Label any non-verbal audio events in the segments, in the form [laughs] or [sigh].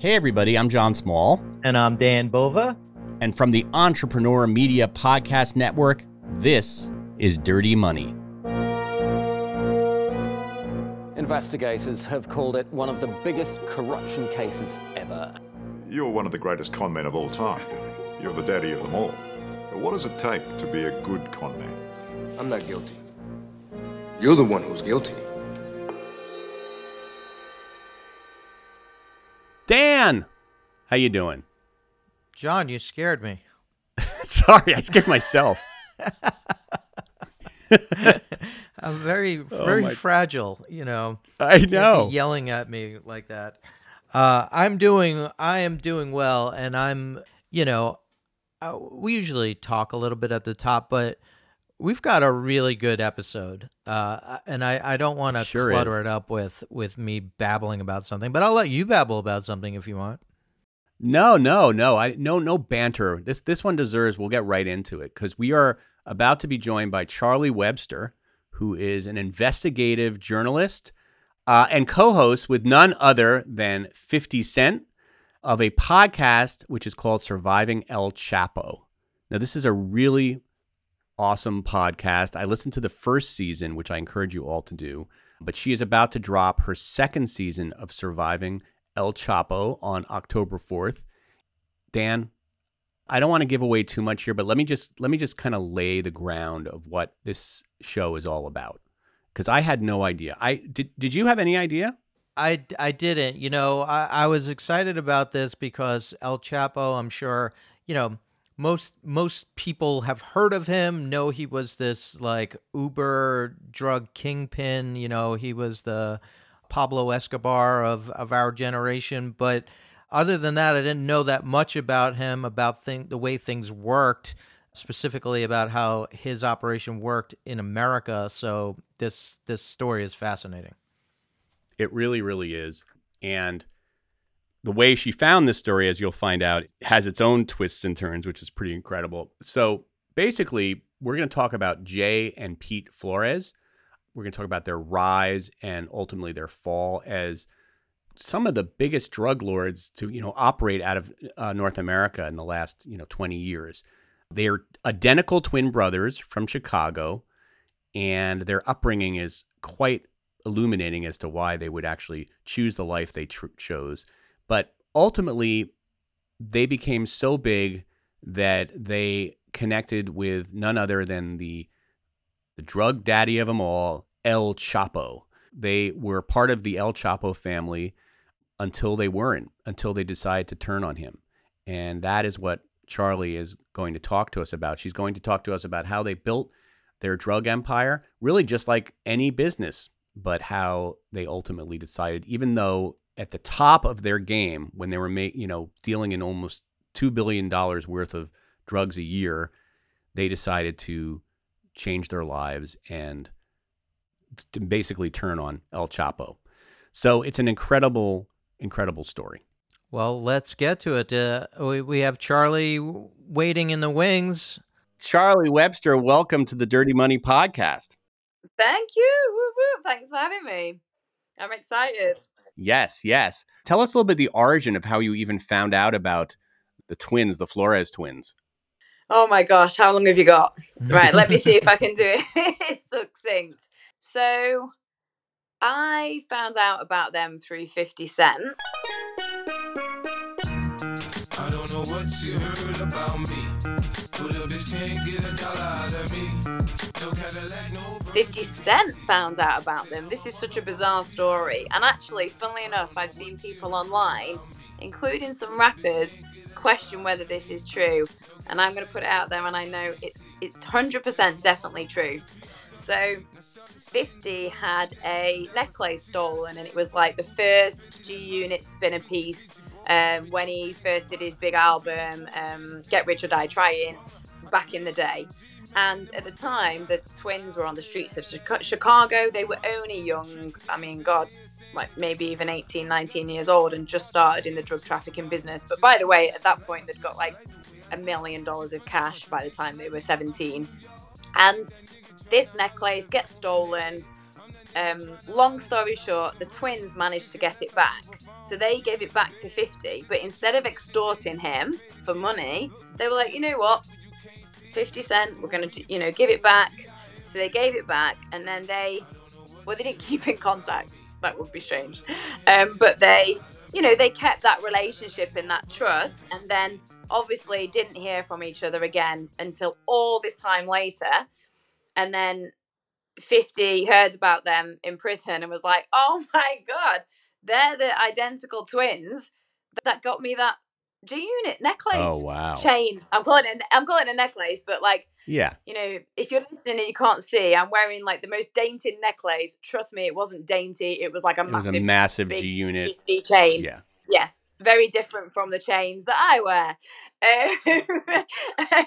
Hey, everybody, I'm John Small. And I'm Dan Bova. And from the Entrepreneur Media Podcast Network, this is Dirty Money. Investigators have called it one of the biggest corruption cases ever. You're one of the greatest con men of all time. You're the daddy of them all. What does it take to be a good con man? I'm not guilty. You're the one who's guilty. Dan, how you doing? John, you scared me. [laughs] Sorry, I scared myself. [laughs] I'm very, very oh fragile. You know. I know. yelling at me like that. Uh, I'm doing. I am doing well, and I'm. You know, uh, we usually talk a little bit at the top, but we've got a really good episode, uh, and I, I don't want to sure clutter is. it up with with me babbling about something, but I'll let you babble about something if you want. No, no, no. I no no banter. This this one deserves. We'll get right into it because we are about to be joined by Charlie Webster, who is an investigative journalist uh, and co-host with none other than Fifty Cent of a podcast which is called Surviving El Chapo. Now, this is a really awesome podcast. I listened to the first season, which I encourage you all to do, but she is about to drop her second season of Surviving El Chapo on October 4th. Dan, I don't want to give away too much here, but let me just let me just kind of lay the ground of what this show is all about because I had no idea. I did. Did you have any idea? I, I didn't. You know, I, I was excited about this because El Chapo, I'm sure, you know, most most people have heard of him, know he was this like uber drug kingpin, you know, he was the Pablo Escobar of, of our generation. But other than that, I didn't know that much about him, about thing, the way things worked, specifically about how his operation worked in America. So this this story is fascinating. It really, really is. And the way she found this story, as you'll find out, has its own twists and turns, which is pretty incredible. So basically, we're going to talk about Jay and Pete Flores. We're going to talk about their rise and ultimately their fall as some of the biggest drug lords to you know operate out of uh, North America in the last you know 20 years. They are identical twin brothers from Chicago, and their upbringing is quite illuminating as to why they would actually choose the life they tr- chose. But ultimately, they became so big that they connected with none other than the the drug daddy of them all, El Chapo. They were part of the El Chapo family until they weren't, until they decided to turn on him. And that is what Charlie is going to talk to us about. She's going to talk to us about how they built their drug empire, really just like any business but how they ultimately decided, even though at the top of their game, when they were ma- you know dealing in almost two billion dollars worth of drugs a year, they decided to change their lives and to basically turn on El Chapo. So it's an incredible, incredible story. Well, let's get to it. Uh, we, we have Charlie waiting in the wings. Charlie Webster, welcome to the Dirty Money Podcast. Thank you. Woo, woo. Thanks for having me. I'm excited. Yes, yes. Tell us a little bit the origin of how you even found out about the twins, the Flores twins. Oh my gosh, how long have you got? Right, let me see if I can do [laughs] it [laughs] succinct. So, I found out about them through 50 Cent. I don't know what you heard about me. 50 Cent found out about them. This is such a bizarre story. And actually, funnily enough, I've seen people online, including some rappers, question whether this is true. And I'm going to put it out there, and I know it's it's 100% definitely true. So, 50 had a necklace stolen, and it was like the first G Unit spinner piece um, when he first did his big album, um, Get Rich or Die Trying, back in the day. And at the time, the twins were on the streets of Chicago. They were only young, I mean, God, like maybe even 18, 19 years old and just started in the drug trafficking business. But by the way, at that point, they'd got like a million dollars of cash by the time they were 17. And this necklace gets stolen. Um, long story short, the twins managed to get it back. So they gave it back to 50, but instead of extorting him for money, they were like, you know what? 50 cent, we're going to, you know, give it back. So they gave it back and then they, well, they didn't [laughs] keep in contact. That would be strange. Um, but they, you know, they kept that relationship and that trust and then obviously didn't hear from each other again until all this time later. And then 50 heard about them in prison and was like, oh my God, they're the identical twins that got me that G Unit necklace. Oh wow. Chain. I'm calling it. I'm calling it a necklace, but like Yeah. you know, if you're listening and you can't see, I'm wearing like the most dainty necklace. Trust me, it wasn't dainty. It was like a It was massive, a massive G unit. chain. Yeah. Yes, very different from the chains that I wear. [laughs]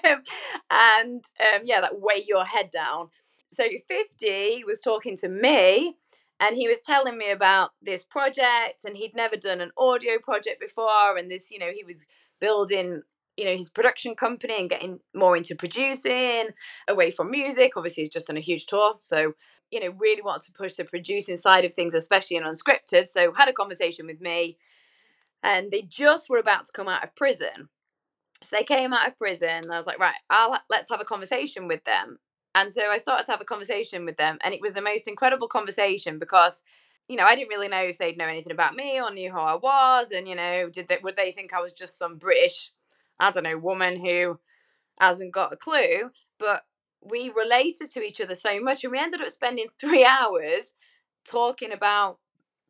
Um, and um, yeah, that weigh your head down. So 50 was talking to me and he was telling me about this project and he'd never done an audio project before and this, you know, he was building you know his production company and getting more into producing away from music. Obviously he's just on a huge tour so you know really wanted to push the producing side of things especially in unscripted so had a conversation with me. And they just were about to come out of prison. So they came out of prison i was like right I'll, let's have a conversation with them and so i started to have a conversation with them and it was the most incredible conversation because you know i didn't really know if they'd know anything about me or knew who i was and you know did they would they think i was just some british i don't know woman who hasn't got a clue but we related to each other so much and we ended up spending [laughs] three hours talking about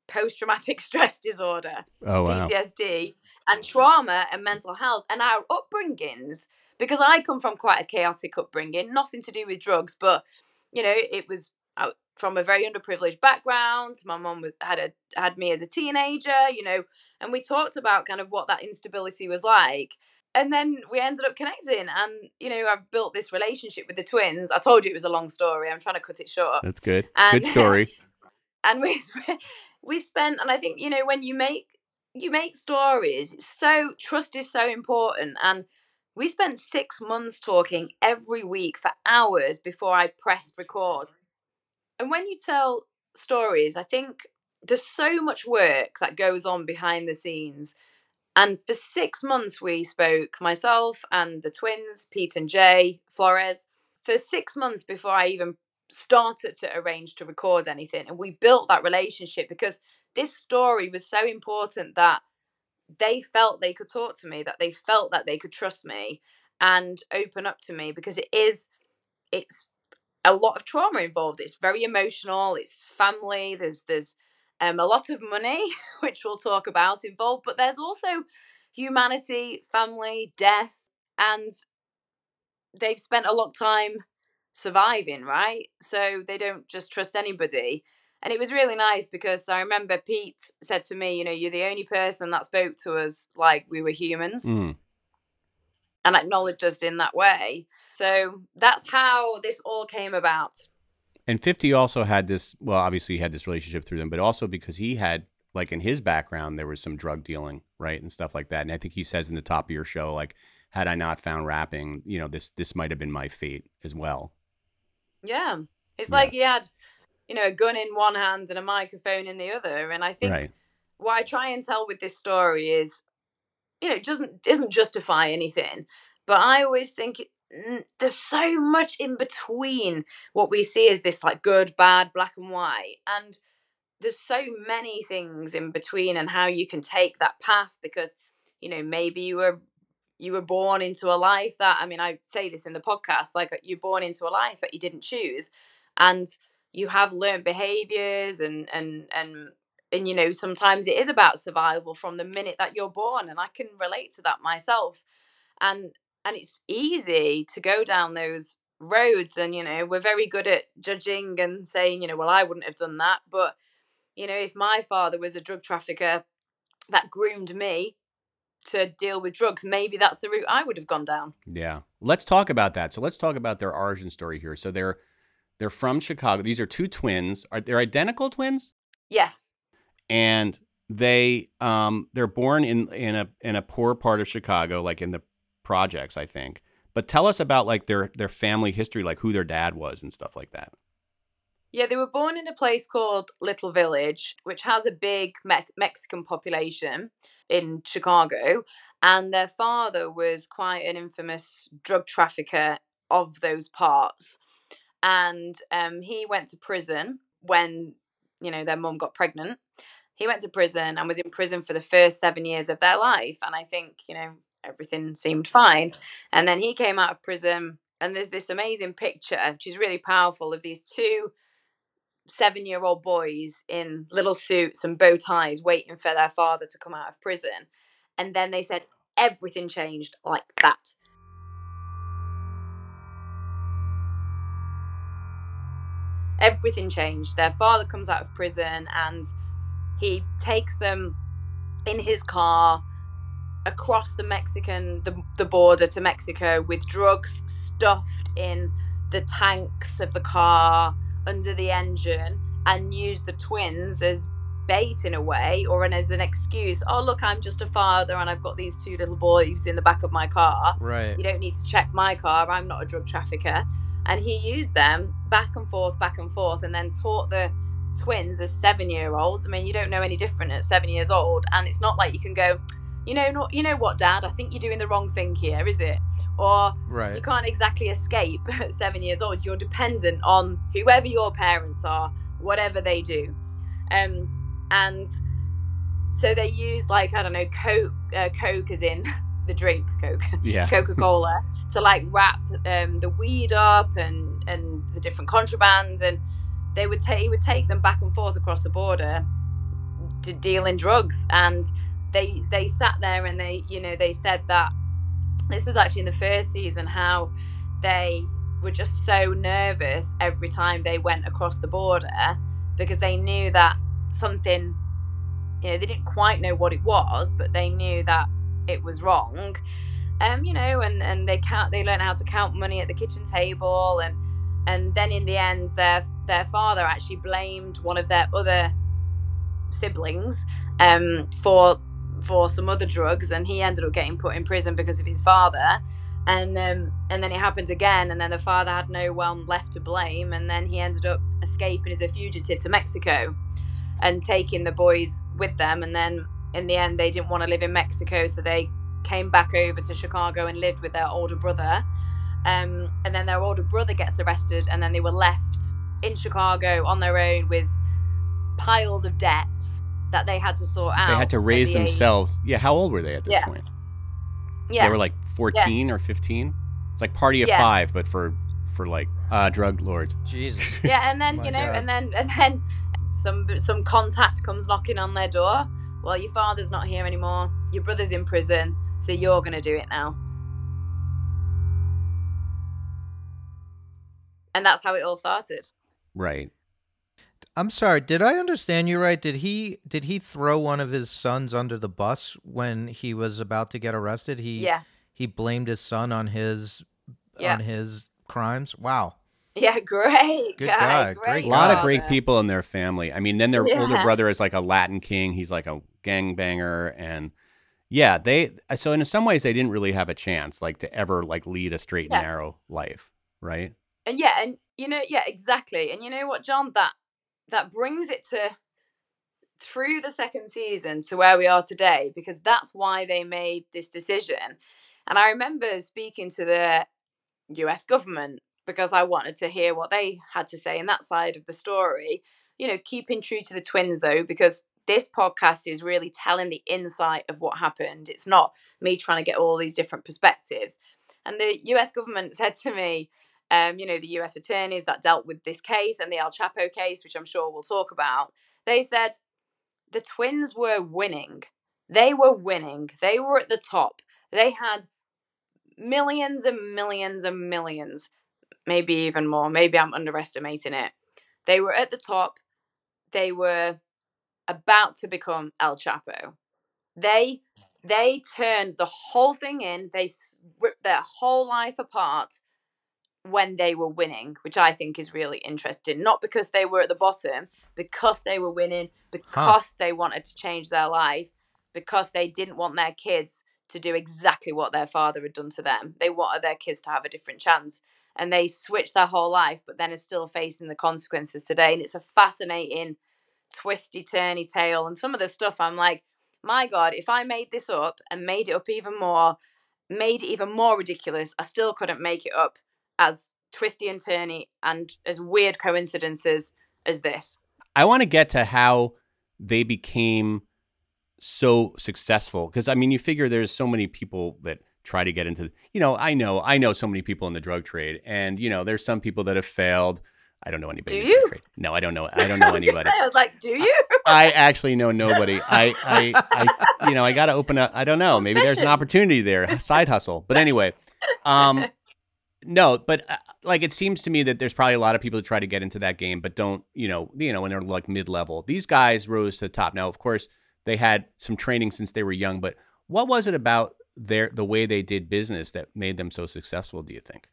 post-traumatic [laughs] stress disorder Oh wow. PTSD and trauma and mental health and our upbringings because I come from quite a chaotic upbringing, nothing to do with drugs, but you know, it was uh, from a very underprivileged background. My mom had a had me as a teenager, you know, and we talked about kind of what that instability was like. And then we ended up connecting, and you know, I've built this relationship with the twins. I told you it was a long story. I'm trying to cut it short That's good. And- Good story. [laughs] and we we spent and i think you know when you make you make stories it's so trust is so important and we spent six months talking every week for hours before i pressed record. and when you tell stories i think there's so much work that goes on behind the scenes. And for six months we spoke myself and the twins pete and jay flores. For six months before i even started to arrange to record anything and we built that relationship because this story was so important that they felt they could talk to me that they felt that they could trust me and open up to me because it is it's a lot of trauma involved it's very emotional it's family there's there's um, a lot of money [laughs] which we'll talk about involved but there's also humanity family death and they've spent a lot of time surviving, right? So they don't just trust anybody. And it was really nice because I remember Pete said to me, you know, you're the only person that spoke to us like we were humans Mm. and acknowledged us in that way. So that's how this all came about. And 50 also had this, well, obviously he had this relationship through them, but also because he had, like in his background, there was some drug dealing, right? And stuff like that. And I think he says in the top of your show, like, had I not found rapping, you know, this this might have been my fate as well. Yeah. It's Yeah. like he had, you know, a gun in one hand and a microphone in the other. And I think Right. what I try and tell with this story is, you know, it doesn't doesn't justify anything, but I always think it, there's so much in between what we see as this like good, bad, black and white, and there's so many things in between and how you can take that path because you know maybe you were you were born into a life that I mean I say this in the podcast like uh, you're born into a life that you didn't choose and you have learned behaviors and and and and you know sometimes it is about survival from the minute that you're born and I can relate to that myself and and it's easy to go down those roads and you know we're very good at judging and saying you know well I wouldn't have done that but you know if my father was a drug trafficker that groomed me to deal with drugs maybe that's the route I would have gone down Yeah. Let's talk about that. So let's talk about their origin story here. So they're they're from Chicago. These are two twins. Are they're identical twins? yeah and they um they're born in in a in a poor part of Chicago, like in the projects, I think. But tell us about like their their family history, like who their dad was and stuff like that. Yeah, they were born in a place called Little Village, which has a big Me- Mexican population in Chicago. And their father was quite an infamous drug trafficker of those parts. And um, he went to prison when, you know, their mum got pregnant. He went to prison and was in prison for the first seven years of their life. And I think, you know, everything seemed fine. And then he came out of prison, and there's this amazing picture, which is really powerful, of these two seven year old boys in little suits and bow ties waiting for their father to come out of prison. And then they said everything changed like that. Everything changed. Their father comes out of prison and he takes them in his car across the Mexican the, the border to Mexico with drugs stuffed in the tanks of the car under the engine and use the twins as bait in a way or as an excuse oh look i'm just a father and i've got these two little boys in the back of my car Right. you don't need to check my car i'm not a drug trafficker and he used them back and forth back and forth and then taught the twins as seven year olds i mean you don't know any different at seven years old. And it's not like you can go you know not you know what dad? I think you're doing the wrong thing here is it? Or you can't exactly escape [laughs] at seven years old. You're dependent on whoever your parents are, whatever they do. Um, and so they use like I don't know, Coke, uh, Coke as in [laughs] the drink Coke, Yeah. Coca Cola, to like wrap um, the weed up and and the different contrabands, and they would take he would take them back and forth across the border to deal in drugs, and they they sat there and they you know they said that this was actually in the first season how they were just so nervous every time they went across the border because they knew that something you know they didn't quite know what it was but they knew that it was wrong um you know and and they count they learned how to count money at the kitchen table and and then in the end their their father actually blamed one of their other siblings um for for some other drugs and he ended up getting put in prison because of his father. And um, and then it happened again and then the father had no one left to blame and then he ended up escaping as a fugitive to Mexico and taking the boys with them and then in the end they didn't want to live in Mexico so they came back over to Chicago and lived with their older brother um, and then their older brother gets arrested and then they were left in Chicago on their own with piles of debts that they had to sort out They had to raise the age- themselves. Yeah. How old were they at this Yeah. point? yeah They were like 14 or 15. It's like party of Yeah. five, but for for like uh, drug lords. Jesus. [laughs] yeah and then you know God. and then and then some some contact comes knocking on their door well your father's not here anymore your brother's in prison so you're gonna do it now and that's how it all started Right. I'm sorry. Did I understand you right? Did he did he throw one of his sons under the bus when he was about to get arrested? He yeah he blamed his son on his Yeah. on his crimes. Wow. yeah [laughs] great Good guy, guy, great great A lot of God. great people in their family. I mean, then their older brother is like a Latin king. He's like a gangbanger, and yeah, they. Uh, so in some ways, they didn't really have a chance, like to ever like lead a straight and narrow life, right? and yeah and you know yeah exactly and you know what john that that brings it to through the second season to where we are today because that's why they made this decision and i remember speaking to the us government because i wanted to hear what they had to say in that side of the story you know keeping true to the twins though because this podcast is really telling the insight of what happened it's not me trying to get all these different perspectives and the us government [laughs] said to me um, you know, the US attorneys that dealt with this case and the El Chapo case, which I'm sure we'll talk about, they said the twins were winning. They were winning. They were at the top. They had millions and millions and millions, maybe even more. Maybe I'm underestimating it. They were at the top. They were about to become El Chapo. They they turned the whole thing in. They ripped their whole life apart when they were winning, which I think is really interesting. Not because they were at the bottom, because they were winning, because they wanted to change their life, because they didn't want their kids to do exactly what their father had done to them. They wanted their kids to have a different chance. and they switched their whole life, but then are still facing the consequences today. And it's a fascinating, twisty, turny tale. And some of the stuff I'm like, my God, if I made this up and made it up even more, made it even more ridiculous, I still couldn't make it up as twisty and turny and as weird coincidences as this. I want to get to how they became so successful because I mean, you figure there's so many people that try to get into you know i know i know so many people in the drug trade and you know there's some people that have failed i don't know anybody Do in the drug you? no i don't know i don't know [laughs] I anybody. say, I was like, do you? i actually know nobody. I i, I you know i gotta open up i don't know maybe there's an opportunity there a side hustle. But anyway um [laughs] no but uh, like it seems to me that there's probably a lot of people that try to get into that game but don't you know you know when they're like mid-level. These guys rose to the top. Now of course they had some training since they were young but what was it about their the way they did business that made them so successful do you think?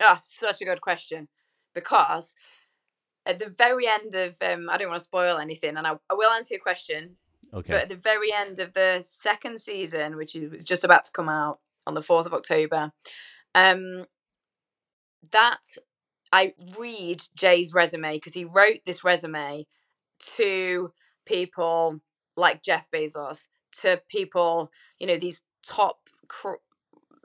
Oh, such a good question. Because at the very end of, um, I don't want to spoil anything, and I, I will answer your question. okay But at the very end of the second season, which is just about to come out on the fourth of October, um, that I read Jay's resume because he wrote this resume to people like Jeff Bezos, to people, you know, these top cr-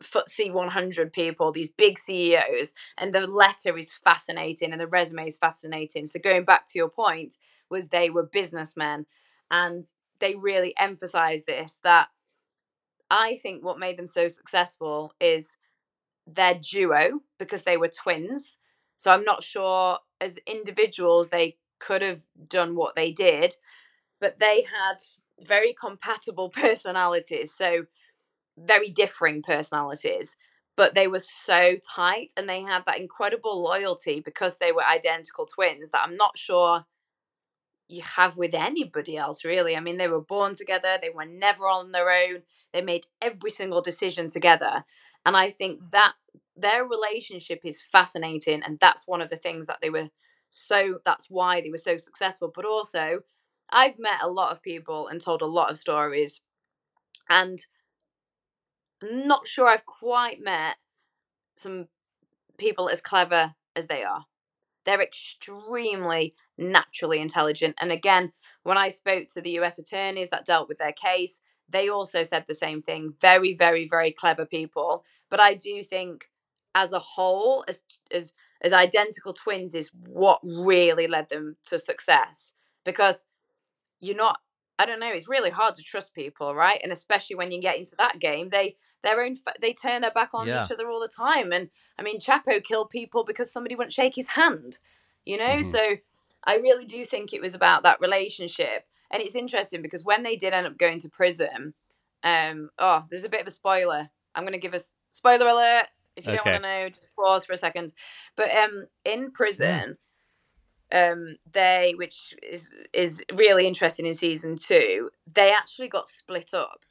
FTSE 100 people, these big CEOs, and the letter is fascinating and the resume is fascinating. So going back to your point, was they were businessmen, and they really emphasize this that I think what made them so successful is their duo because they were twins. So I'm not sure as individuals they could have done what they did, but they had very compatible [laughs] personalities. So very differing personalities, but they were so tight and they had that incredible loyalty because they were identical twins that I'm not sure you have with anybody else, really. I mean, they were born together, they were never on their own, they made every single decision together. And I think that their relationship is fascinating, and that's one of the things that they were so that's why they were so successful. But also, I've met a lot of people and told a lot of stories, and I'm not sure I've quite met some people as clever as they are. They're extremely naturally intelligent. And again, when I spoke to the US attorneys that dealt with their case, they also said the same thing. Very, very, very clever people. But I do think as a whole, as as as identical twins is what really led them to success. Because you're not I don't know, it's really hard to trust people, right? And especially when you get into that game, they their own fa- they turn their back on Yeah. each other all the time. And I mean, Chapo killed people because somebody wouldn't shake his hand, you know. Mhm. So I really do think it was about that relationship. And it's interesting because when they did end up going to prison, um, oh, there's a bit of a spoiler. I'm going to give us spoiler alert. If you don't want to know, just pause for a second. But um, in prison, um, they, which is is really interesting in season two, they actually got split up.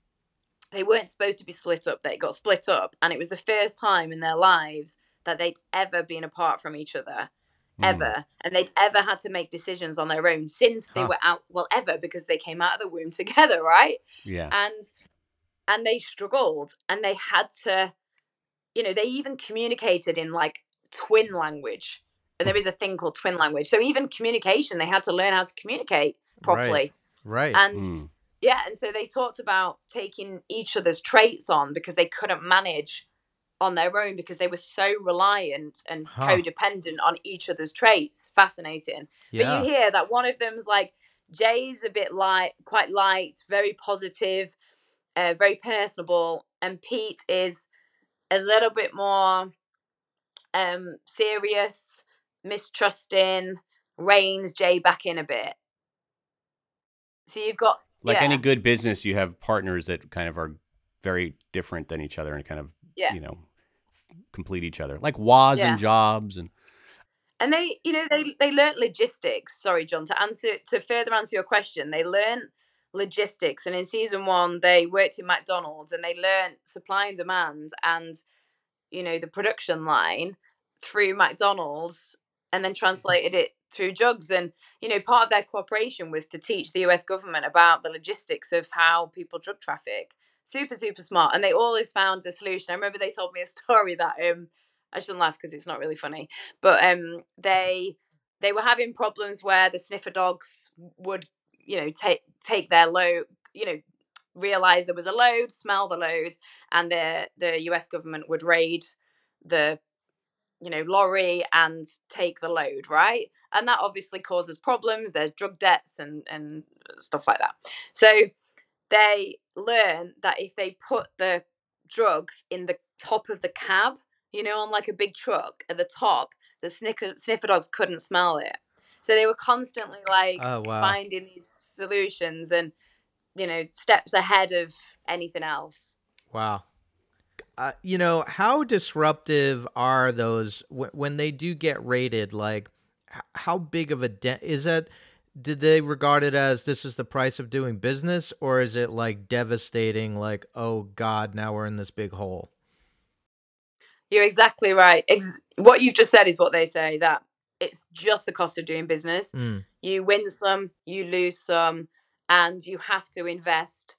They weren't supposed to be split up. They got split up, and it was the first time in their lives that they'd ever been apart from each other, Hmm. ever, and they'd ever had to make decisions on their own since they Huh. were out. Well, ever because they came out of the womb [laughs] together, right? yeah and and they struggled and they had to you know they even communicated in like twin language and there is a thing called twin language so even communication they had to learn how to communicate properly Right. and Mm. Yeah and so they talked about taking each other's traits on because they couldn't manage on their own because they were so reliant and Huh. codependent on each other's traits fascinating yeah. but you hear that one of them's like Jay's a bit light, quite light, very positive, uh, very personable, and Pete is a little bit more um, serious, mistrusting, reins Jay back in a bit. So you've got like yeah, any good business you have partners that kind of are very different than each other and kind of Yeah. you know complete each other. Like Woz Yeah. and Jobs and and they you know they they learnt logistics. Sorry john to answer to further answer your question they learnt logistics. And in season one they worked in mcdonald's and they learnt supply and demand and you know the production line through mcdonald's and then mm-hmm. translated it through drugs. and you know part of their cooperation was to teach the us government about the logistics of how people drug traffic super super smart and they always found a solution i remember they told me a [laughs] story that um I shouldn't laugh because it's not really funny. But um, they they were having problems where the sniffer dogs would, you know, take take their load, you know, realize there was a load, smell the load, and the the U.S. government would raid the, you know, lorry and take the load, right? And that obviously causes problems. There's drug debts and and stuff like that. So they learn that if they put the drugs in the top of the cab, you know, on like a big truck at the top, the sniffer, sniffer dogs couldn't smell it. So they were constantly like Oh, wow. finding these solutions and, you know, steps ahead of anything else. Wow. Uh, you know, how disruptive are those w- when they do get rated? Like, how big of a dent is that? Did they regard it as this is the price of doing business, or is it like devastating? Like, oh God, now we're in this big hole. You're exactly right. Ex- what you've just said is what they say that it's just the cost of doing business. Mm, You win some, you lose some, and you have to invest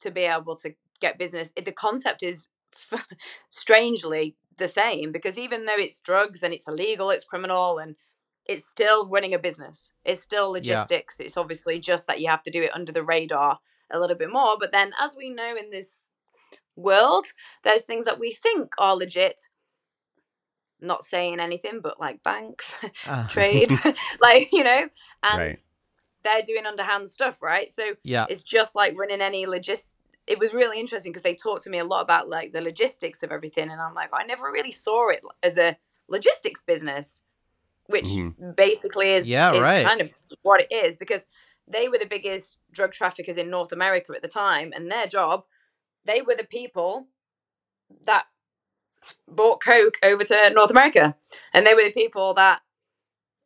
to be able to get business. It, the concept is [laughs] strangely the same because even though it's drugs and it's illegal, it's criminal, and it's still running a business. It's still Yeah. logistics. It's obviously just that you have to do it under the radar a little bit more. But then, as we know in this world, there's things that we think are legit. Not saying anything, but like banks, uh, [laughs] trade, [laughs] [laughs] like you know, and Right. they're doing underhand stuff, right? So yeah, it's just like running any logistics It was really interesting because they talked to me a lot about like the logistics of everything, and I'm like, I never really saw it as a logistics business, which Mhm. basically is Yeah, is right. kind of what it is because they were the biggest drug traffickers in North America at the time, and their job, they were the people that brought coke over to North America, and they were the people that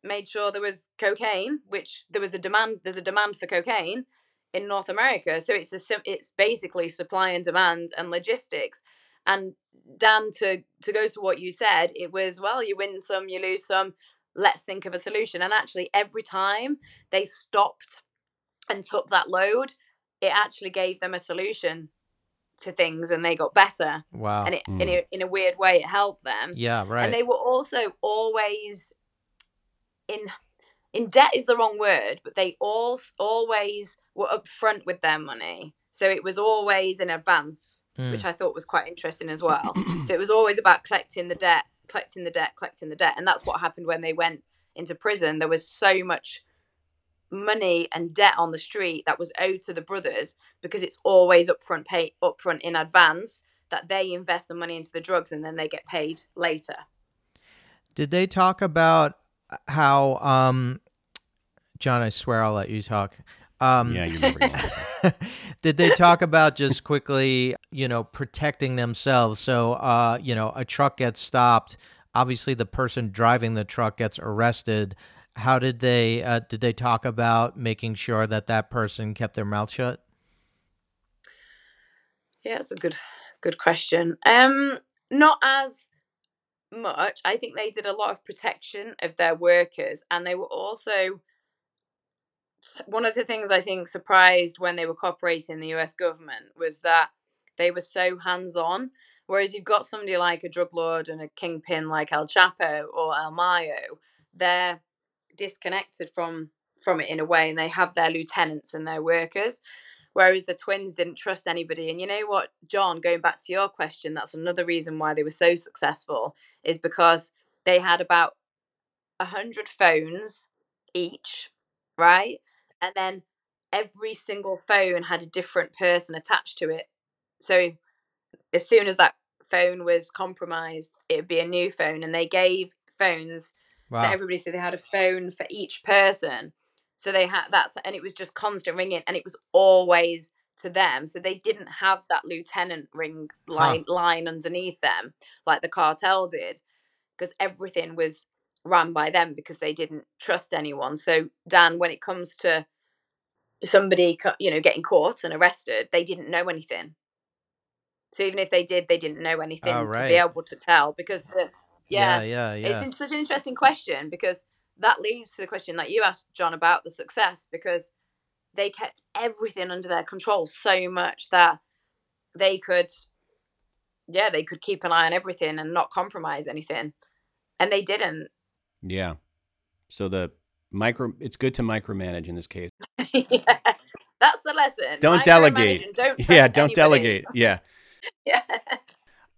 made sure there was cocaine, which there was a demand. There's a demand for cocaine in North America, so it's a sim- it's basically supply and demand and logistics. And Dan, to to go to what you said, it was well, you win some, you lose some. Let's think of a solution. And actually, every time they stopped and took that load, it actually gave them a solution to things, and they got better. wow, And it, in Mm. a in a weird way, it helped them yeah, right. and they were also always in in debt is the wrong word but they all always were upfront with their money so it was always in advance Mm. which i thought was quite interesting as well [clears throat] so it was always about collecting the debt collecting the debt collecting the debt and that's what happened when they went into prison there was so much money and debt on the street that was owed to the brothers because it's always upfront pay upfront in advance that they invest the money into the drugs and then they get paid later Did they talk about how, um, John? I swear I'll let you talk. Um, yeah, you never. [laughs] Did they talk about just quickly, you know, protecting themselves? So, uh, you know, a truck gets stopped. Obviously, the person driving the truck gets arrested. How did they? Uh, did they talk about making sure that that person kept their mouth shut? Yeah, it's a good good question. Um, not as much. I think they did a lot of protection of their workers, and they were also one of the things I think surprised when they were cooperating the U.S. government was that they were so hands on. Whereas you've got somebody like a drug lord and a kingpin like El Chapo or El Mayo, they're disconnected from from it in a way, and they have their lieutenants and their workers whereas the twins didn't trust anybody. And you know what, John, going back to your question, that's another reason why they were so successful is because they had about a hundred phones each, right? And then every single phone had a different person attached to it. So as soon as that phone was compromised, it would be a new phone, and they gave phones Wow. to everybody so they had a phone for each person so they had that, and it was just constant ringing and it was always to them so they didn't have that lieutenant ring line line underneath them like the cartel did because everything was run by them because they didn't trust anyone so dan when it comes to somebody you know getting caught and arrested they didn't know anything so even if they did they didn't know anything Oh, to be able to tell because the, yeah, yeah, yeah. it's such an interesting question because that leads to the question that you asked, John, about the success because they kept everything under their control so much that they could yeah, they could keep an eye on everything and not compromise anything. And they didn't. Yeah. So the micro, it's good to micromanage in this case. [laughs] yeah. That's the lesson. Don't delegate. Don't [laughs] yeah, don't anybody. delegate. [laughs] Yeah. Yeah.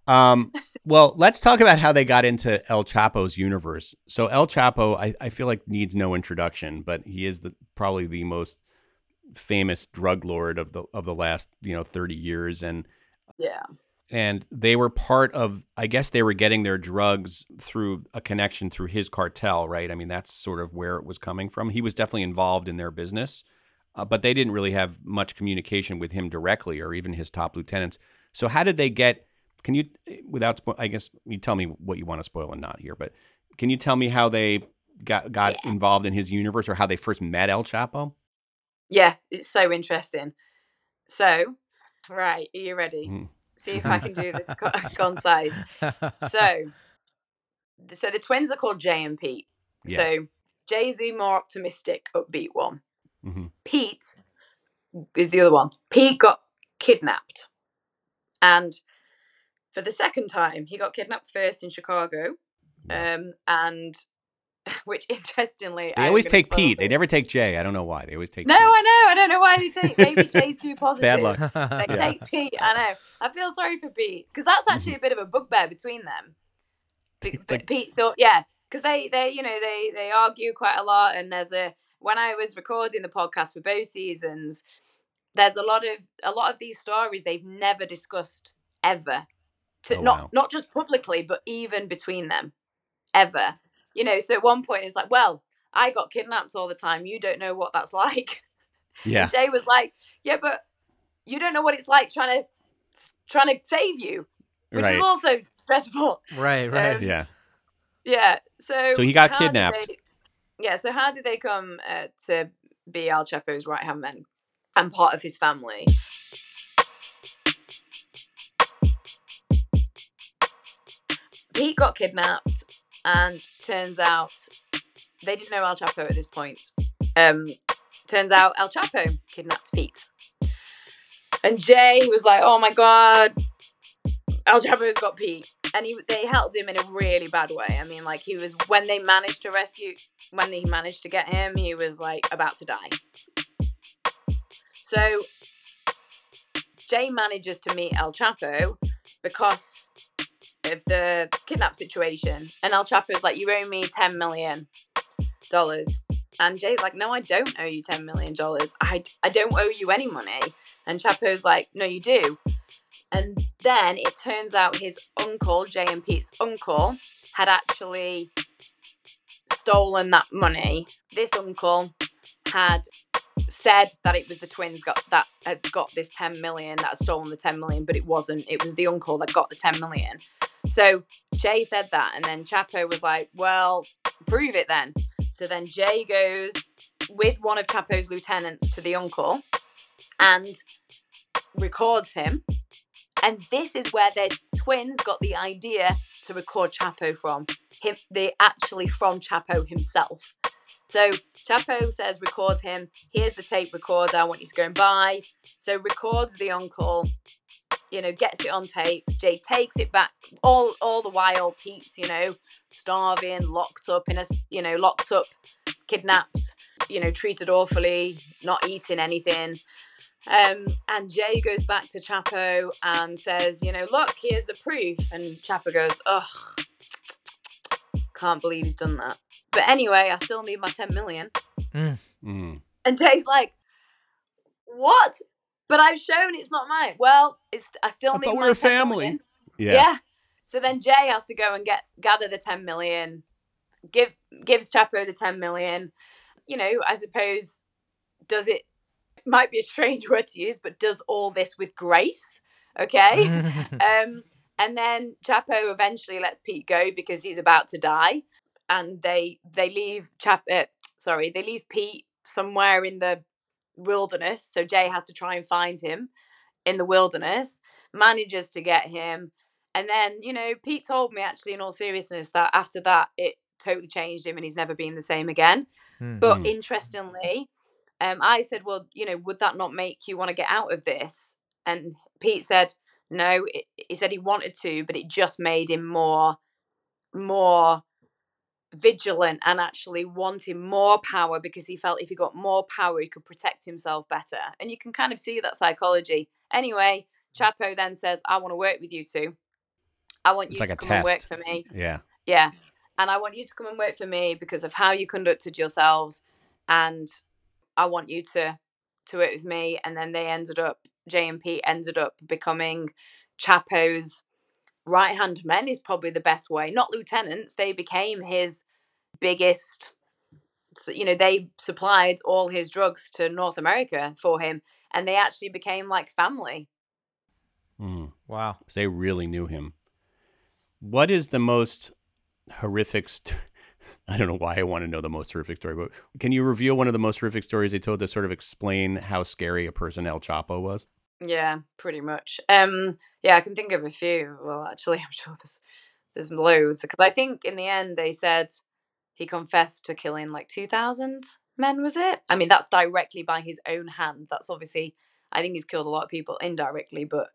Um, well, let's talk about how they got into El Chapo's universe. So El Chapo, I, I feel like needs no introduction, but he is the probably the most famous drug lord of the of the last you know thirty years, and Yeah. And they were part of. I guess they were getting their drugs through a connection through his cartel, right? I mean, that's sort of where it was coming from. He was definitely involved in their business, uh, but they didn't really have much communication with him directly, or even his top lieutenants. So how did they get? Can you, without, spo- I guess you tell me what you want to spoil and not here, but can you tell me how they got got Yeah. involved in his universe or how they first met El Chapo? Yeah. It's so interesting. So, right. Are you ready? Mhm. See if I can do this [laughs] [laughs] concise. So, so the twins are called Jay and Pete. Yeah. So Jay's the more optimistic, upbeat one. Mhm. Pete is the other one. Pete got kidnapped, and for the second time, he got kidnapped first in Chicago, um, and [laughs] which interestingly, They always take Pete. They never take Jay. I don't know why. They always take No, Pete. I know. I don't know why they take. Maybe [laughs] Jay's too positive. Bad luck. They [laughs] Yeah. take Pete. I know. I feel sorry for Pete because that's mm-hmm. actually a bit of a bugbear between them. Be- like- Pete, so yeah, because they they you know they they argue quite a lot, and there's a when I was recording the podcast for both seasons, there's a lot of a lot of these stories they've never discussed ever, to Oh, not wow. not just publicly, but even between them, ever. You know, so at one point it's like, well, I got kidnapped all the time. You don't know what that's [laughs] like. Yeah. And Jay was like, "Yeah, but you don't know what it's like trying to trying to save you, which Right. is also stressful." right, right. Um, Yeah. Yeah. So So he got kidnapped. they- yeah. So how did they come uh, to be El Chapo's right hand man and part of his family? Pete got kidnapped, and turns out they didn't know El Chapo at this point. Um, turns out El Chapo kidnapped Pete, and Jay was like, "Oh my god, El Chapo's got Pete." and he they held him in a really bad way. I mean, like he was when they managed to rescue, when they managed to get him, he was like about to die. So Jay manages to meet El Chapo because of the kidnap situation, and El Chapo's like, "You owe me ten million dollars," and Jay's like, "No, I don't owe you ten million dollars. I I don't owe you any money." And Chapo's like, "No, you do." And then it turns out his uncle, Jay and Pete's uncle, had actually stolen that money. This uncle had said that it was the twins got that had got this 10 million that had stolen the 10 million but it wasn't it was the uncle that got the 10 million so jay said that and then chapo was like well prove it then so then jay goes with one of chapo's lieutenants to the uncle and records him and this is where their twins got the idea to record Chapo from. Him, they actually from Chapo himself. So Chapo says, record him. Here's the tape recorder. I want you to go and buy. So records the uncle. You know, gets it on tape. Jay takes it back. All, all the while, Pete's, you know, starving, locked up in a, you know, locked up, kidnapped. You know, treated awfully, not eating anything. Um, and Jay goes back to Chapo and says, you know, look, here's the proof. And Chapo goes, ugh, can't believe he's done that. But anyway, I still need my 10 million. Mm. And Jay's like, what? But I've shown it's not mine. Well, it's I still I need thought we my were 10 family. million. Yeah. Yeah. So then Jay has to go and get gather the 10 million, give gives Chapo the 10 million. You know, I suppose does it might be a strange [laughs] word to use, but does all this with grace. Okay. [laughs] um and then Chapo eventually lets Pete go because he's about to die. And they they leave Chap uh, sorry, they leave Pete somewhere in the wilderness. So Jay has to try and find him in the wilderness, manages to get him. And then, you know, Pete told me actually, in all seriousness, that after that, it totally changed him and he's never been the same again. Hmm. But Mm. interestingly, um, I said, well, you know, would that not make you want to get out of this? And Pete said, no, it, he said he wanted to, but it just made him more, more vigilant and actually wanting more power because he felt if he got more power, he could protect himself better. And you can kind of see that psychology. Anyway, Chapo then says, I want to work with you two. I want you to come and work for me. Yeah. Yeah. And I want you to come and work for me because of how you conducted yourselves. And I want you to to work with me. And then they ended up, J and P ended up becoming Chapo's right hand men is probably the best way. Not lieutenants. They became his biggest you know, they supplied all his drugs to North America for him. And they actually became like family. Mm. Wow. They really knew him. What is the most horrific? St- [laughs] I don't know why I want to know the most horrific story, but can you reveal one of the most horrific stories they told to sort of explain how scary a person El Chapo was? Yeah, pretty much. Um, yeah, I can think of a few. Well, actually, [laughs] I'm sure there's there's loads because I think in the end they said he confessed to killing like two thousand men. Was it? I mean, that's directly by his own hand. That's obviously I think he's killed a lot of people indirectly, but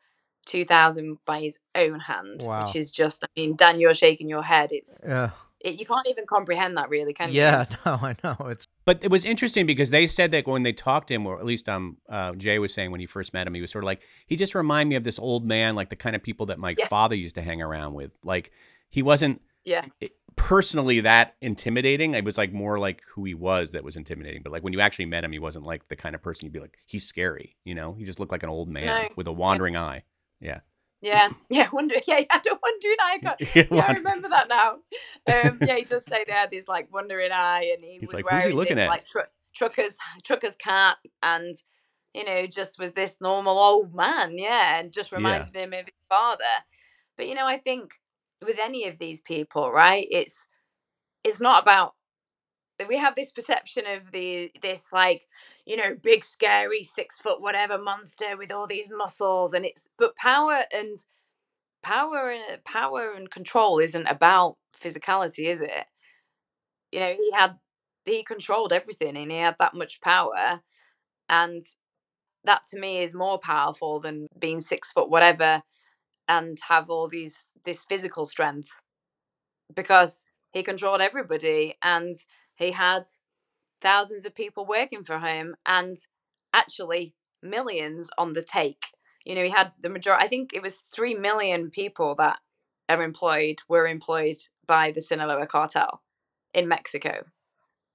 two thousand by his own hand, Wow. which is just. I mean, Dan, you're shaking your head. It's Yeah. it, you can't even comprehend that, really, can you? Yeah. [laughs] No, I know. It's But it was interesting because they said that when they talked to him, or at least um, uh, Jay was saying when he first met him, he was sort of like he just reminded me of this old man, like the kind of people that my Yeah. father used to hang around with. Like he wasn't Yeah. personally that intimidating. It was like more like who he was that was intimidating. But like when you actually met him, he wasn't like the kind of person you'd be like, he's scary. You know, he just looked like an old man No. with a wandering eye. Yeah. Yeah, [laughs] yeah, wonder, yeah, he had a wondering eye. I got- Yeah, I [laughs] remember that now. Um, yeah, he does say they had this like wondering eye, and he He's was like, "Who's he wearing looking this at?" like tru- trucker's trucker's cap, and you know, just was this normal old man, yeah, and just Yeah. reminded him of his father. But you know, I think with any of these people, right? It's it's not about that we have this perception of the this like you know big scary six foot whatever monster with all these muscles and it's but power and power and power and control isn't about physicality is it? You know he had he controlled everything and he had that much power and that to me is more powerful than being six foot whatever and have all these this physical strength because he controlled everybody and he had thousands of people working for him and actually millions on the take. You know he had the majority i think it was 3 million people that are employed were employed by the sinaloa cartel in mexico.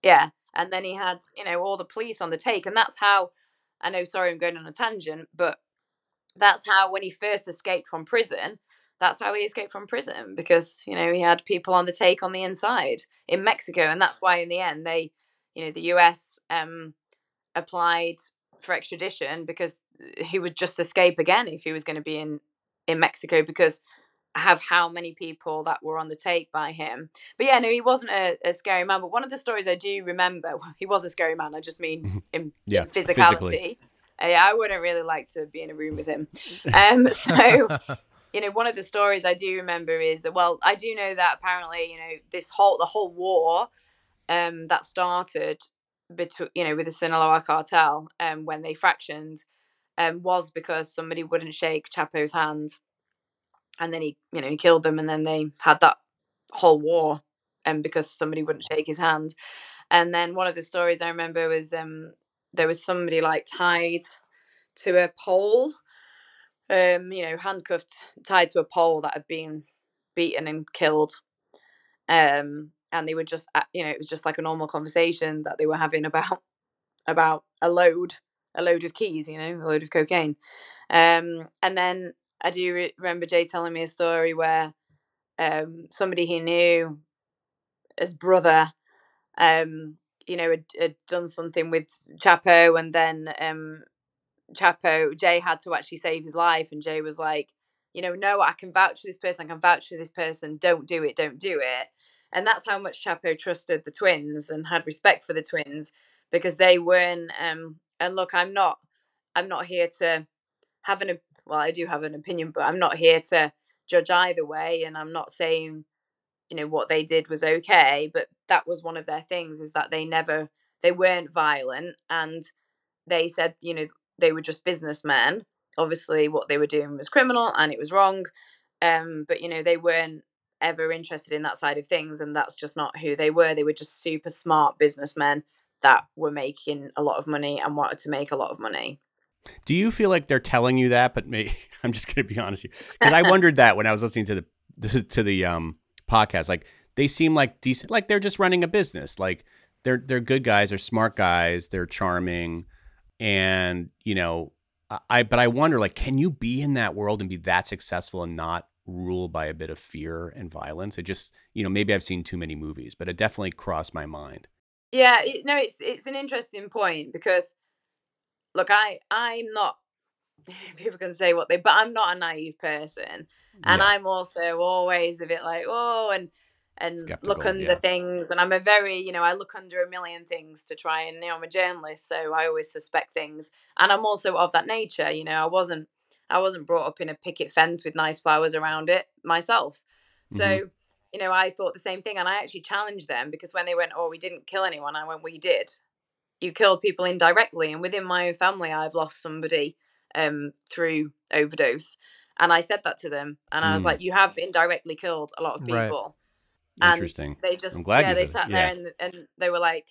Yeah and then he had you know all the police on the take and that's how i know sorry i'm going on a tangent but that's how when he first escaped from prison that's how he escaped from prison because you know he had people on the take on the inside in mexico and that's why in the end they you know the us um applied for extradition because he would just escape again if he was going to be in in mexico because have how many people that were on the take by him but yeah no he wasn't a, a scary man but one of the stories i do remember [laughs] he was a scary man i just mean in Yeah. physicality physically. Uh, yeah, I wouldn't really like to be in a room with him. [laughs] Um, [laughs] so, you know, one of the stories I do remember is that. well, I do know that apparently, you know, this whole the whole war um, that started between, you know, with the Sinaloa cartel um, when they fractioned um, was because somebody wouldn't shake Chapo's hand, and then he, you know, he killed them, and then they had that whole war, um, because somebody wouldn't shake his hand. And then one of the stories I remember was um, there was somebody like tied to a pole, um, you know, handcuffed, tied to a pole that had been beaten and killed. Um, and they were just, uh, you know, it was just like a normal conversation that they were having about [laughs] about a load, a load of keys, you know, a load of cocaine. Um, and then I do re- remember Jay telling me a story where um, somebody he knew, his brother, um, you know, had, had done something with Chapo, and then um, Chapo Jay had to actually save his life, and Jay was like, you know, no, I can vouch for this person, I can vouch for this person. Don't do it, don't do it. And that's how much Chapo trusted the twins and had respect for the twins because they weren't. Um, and look, I'm not, I'm not here to have an. Well, I do have an opinion, but I'm not here to judge either way, and I'm not saying you know what they did was okay but that was one of their things is that they never they weren't violent and they said you know they were just businessmen obviously what they were doing was criminal and it was wrong. Um, but you know, they weren't ever interested in that side of things, and that's just not who they were. They were just super smart businessmen that were making a lot of money and wanted to make a lot of money. Do you feel like they're telling you that? But me, [laughs] I'm just going to be honest here because I [laughs] wondered that when I was listening to the to the um podcast. Like they seem like decent, like they're just running a business. Like they're they're good guys, they're smart guys, they're charming, and you know, I but I wonder like, can you be in that world and be that successful and not ruled by a bit of fear and violence? It just you know maybe I've seen too many movies, but it definitely crossed my mind. Yeah, no, it's it's an interesting point because look, I I'm not. [laughs] People can say what they, but I'm not a naive person, and Yeah. I'm also always a bit like, oh, and and look Skeptical, under yeah. things, and I'm a very, you know, I look under a million things to try and, you know, I'm a journalist, so I always suspect things, and I'm also of that nature. You know, I wasn't I wasn't brought up in a picket fence with nice flowers around it myself, so. Mhm. You know, I thought the same thing, and I actually challenged them because when they went, "Oh, we didn't kill anyone," I went, "We did." you killed people indirectly and within my own family i've lost somebody um through overdose and i said that to them and i was Mm. like you have indirectly killed a lot of Right. people and Interesting. they just I'm glad yeah they sat there and, and they were like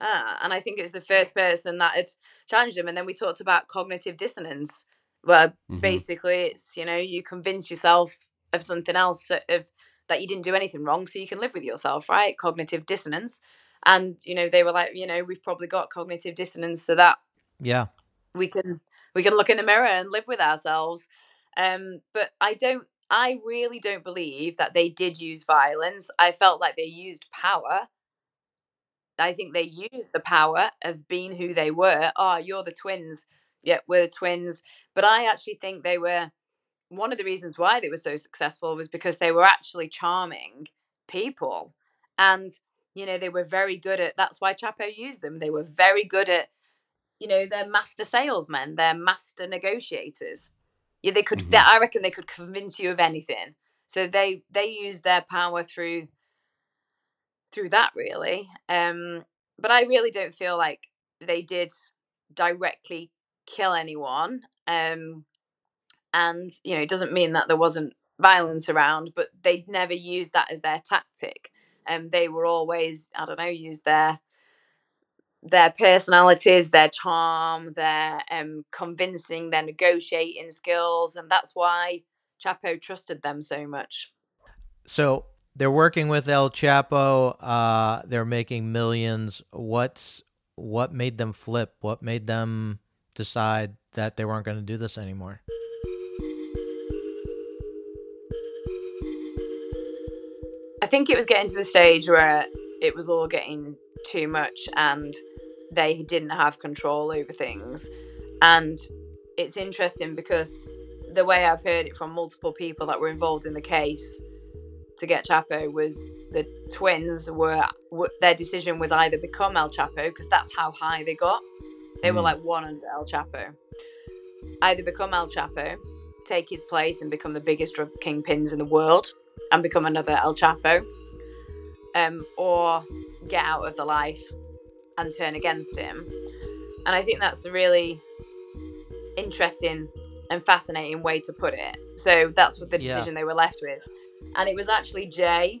ah and i think it was the first person that had challenged them and then we talked about cognitive dissonance where Mhm. basically it's you know you convince yourself of something else that- of that you didn't do anything wrong so you can live with yourself right? Cognitive dissonance. And you know they were like you know we've probably got cognitive dissonance so that Yeah. we can we can look in the mirror and live with ourselves. Um but i don't i really don't believe that they did use violence. I felt like they used power. I think they used the power of being who they were. Oh you're the twins. Yeah we're the twins but i actually think they were one of the reasons why they were so successful was because they were actually charming people and you know they were very good at that's why chapo used them they were very good at you know they're master salesmen they're master negotiators yeah they could Mhm. they, i reckon they could convince you of anything so they they use their power through through that really um but i really don't feel like they did directly kill anyone um and you know it doesn't mean that there wasn't violence around but they'd never used that as their tactic and they were always i don't know use their their personalities their charm their um convincing their negotiating skills and that's why chapo trusted them so much So they're working with El Chapo. Uh, they're making millions. What's what made them flip? What made them decide that they weren't going to do this anymore? I think it was getting to the stage where it was all getting too much and they didn't have control over things. And it's interesting because the way I've heard it from multiple people that were involved in the case to get Chapo was the twins were their decision was either become El Chapo because that's how high they got. They were Mm. like one under El Chapo. Either become El Chapo, take his place and become the biggest drug kingpins in the world and become another El Chapo, um, or get out of the life and turn against him. And I think that's a really interesting and fascinating way to put it. So that's what the Yeah. decision they were left with. And it was actually Jay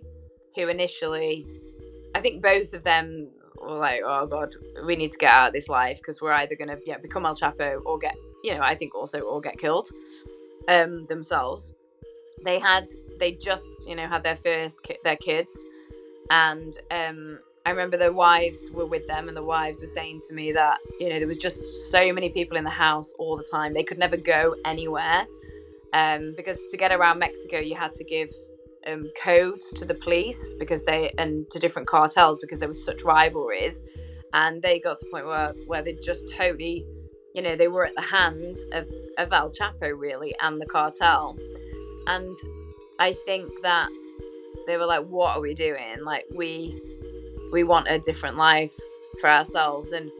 who initially, I think both of them were like, oh God, we need to get out of this life because we're either going to yeah, become El Chapo or get, you know, I think also or get killed um, themselves. They had, they just, you know, had their first, ki- their kids. And um, I remember their wives were with them, and the wives were saying to me that you know there was just so many people in the house all the time. They could never go anywhere um, because to get around Mexico, you had to give um, codes to the police because they and to different cartels because there was such rivalries, and they got to the point where where they just totally, you know, they were at the hands of of El Chapo really and the cartel, and I think that they were like, "What are we doing? Like we." we want a different life for ourselves and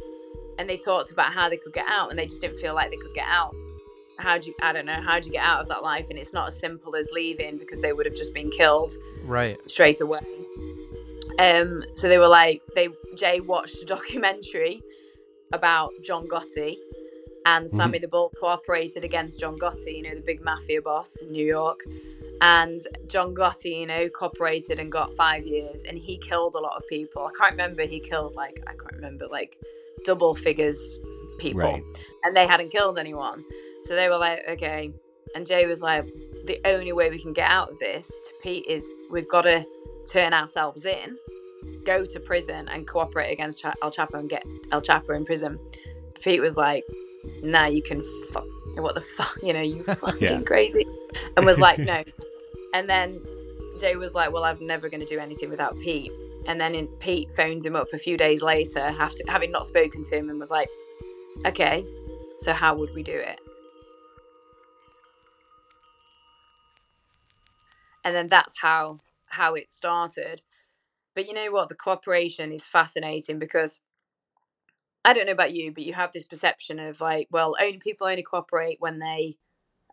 and they talked about how they could get out and they just didn't feel like they could get out how do you i don't know how do you get out of that life and it's not as simple as leaving because they would have just been killed Right. straight away um so they were like they jay watched a documentary about john gotti and Sammy the Bull cooperated against John Gotti, you know, the big mafia boss in New York. And John Gotti, you know, cooperated and got five years, and he killed a lot of people. I can't remember he killed like I can't remember like double figures people, Right. and they hadn't killed anyone. So they were like, okay. And Jay was like, the only way we can get out of this to Pete is we've got to turn ourselves in, go to prison and cooperate against El Chapo and get El Chapo in prison. Pete was like, nah, you can fuck, what the fuck, [laughs] you know, you [laughs] fucking Yeah. crazy. And was like, no. And then Jay was like, well, I'm never going to do anything without Pete. And then in, Pete phoned him up a few days later, after having not spoken to him, and was like, okay, so how would we do it? And then that's how how it started. But you know what? The cooperation is fascinating because I don't know about you, but you have this perception of like, well, only people only cooperate when they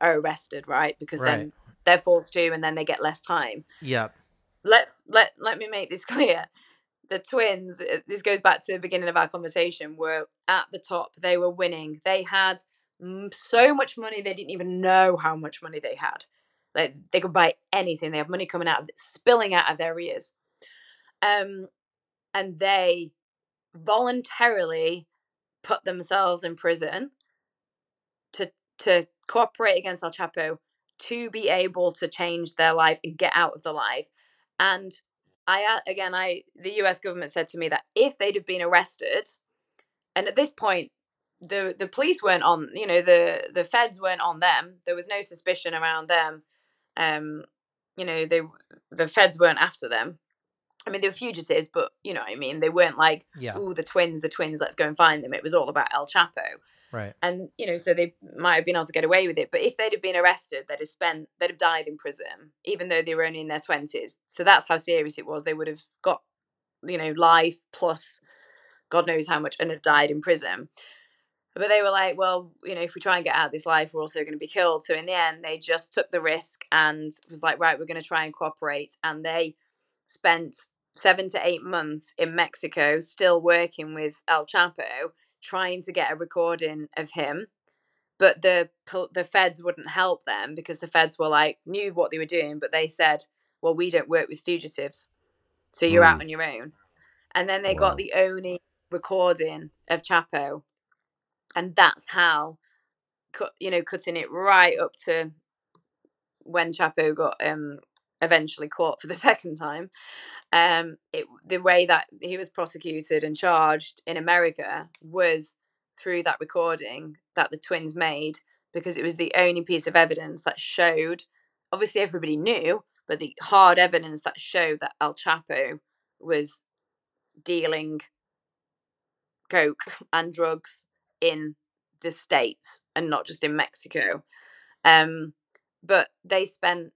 are arrested, right? Because then they're forced to, and then they get less time Yep. let's let let me make this [laughs] clear the twins uh, this goes back to the beginning of our conversation were at the top they were winning they had so much money they didn't even know how much money they had like they could buy anything they have money coming out of spilling out of their ears um and they voluntarily put themselves in prison to to cooperate against El Chapo to be able to change their life and get out of the life and I uh, again, I the U.S. government said to me that if they'd have been arrested, and at this point, the the police weren't on, you know, the the feds weren't on them. There was no suspicion around them. Um, you know, they the feds weren't after them. I mean, they were fugitives, but you know, what I mean, they weren't like, Yeah. oh, the twins, the twins, let's go and find them. It was all about El Chapo Right. and you know so they might have been able to get away with it but if they'd have been arrested they'd have spent they'd have died in prison even though they were only in their 20s so that's how serious it was they would have got you know life plus god knows how much and have died in prison but they were like well you know if we try and get out of this life we're also going to be killed. So in the end they just took the risk and was like right we're going to try and cooperate. And they spent seven to eight months in mexico still working with el chapo trying to get a recording of him. But the the feds wouldn't help them because the feds were like knew what they were doing but they said well we don't work with fugitives so you're out Mm. on your own. And then they Wow. got the only recording of chapo and that's how you know cutting it right up to when chapo got um eventually caught for the [laughs] second time um it the way that he was prosecuted and charged in america was through that recording that the twins made because it was the only piece of evidence that showed obviously everybody knew but the hard evidence that showed that el chapo was dealing coke [laughs] and drugs in the states and not just in mexico um but they spent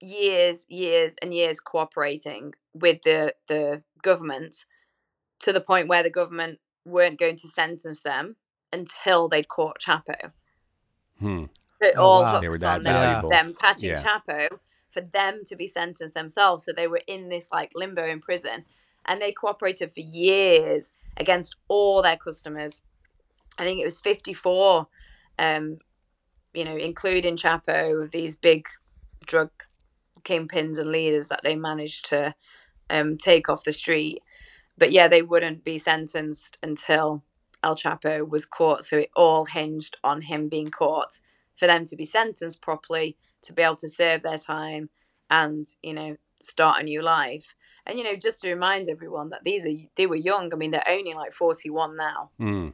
years years and years cooperating with the the government to the point where the government weren't going to sentence them until they'd caught chapo Hmm. so it Oh, all wow. hooked They were that on them, valuable. them catching Yeah. chapo for them to be sentenced themselves so they were in this like limbo in prison and they cooperated for years against all their customers i think it was 54 um you know including chapo of these big drug kingpins and leaders that they managed to um take off the street. But yeah they wouldn't be sentenced until el chapo was caught. So it all hinged on him being caught. For them to be sentenced properly to be able to serve their time and you know start a new life. And you know just to remind everyone that these are they were young. I mean they're only like 41 now. Hmm.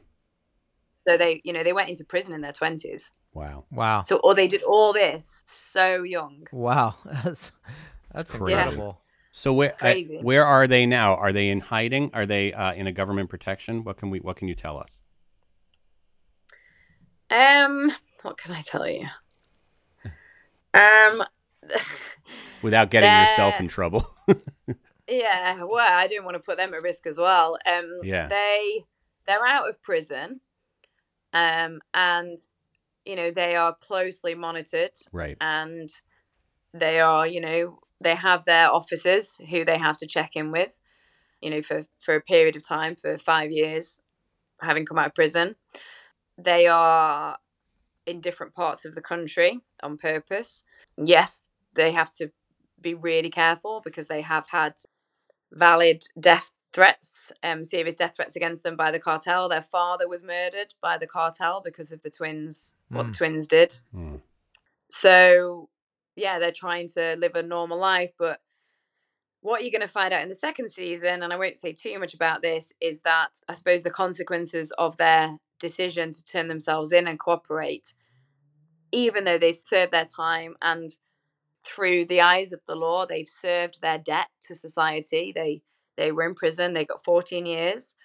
So they you know they went into prison in their 20s Wow. Wow. so or they did all this so young Wow. [laughs] That's that's crazy. incredible. So where I- where are they now? Are they in hiding? Are they uh, in a government protection? What can we What can you tell us? um what can i tell you um [laughs] Without getting yourself They're- in trouble. [laughs] Yeah, well, I didn't want to put them at risk as well. Um, Yeah. they they're out of prison, um, and you know they are closely monitored, right. and they are, you know, they have their officers who they have to check in with, you know, for for a period of time for five years, having come out of prison. they are in different parts of the country on purpose. Yes, they have to be really careful because they have had valid death threats, um, serious death threats against them by the cartel. Their father was murdered by the cartel because of the twins, what the Mm. twins did. Mm. So, yeah, they're trying to live a normal life. But what you're going to find out in the second season, and I won't say too much about this, is that I suppose the consequences of their decision to turn themselves in and cooperate, even though they've served their time and through the eyes of the law, they've served their debt to society. They they were in prison. They got 14 years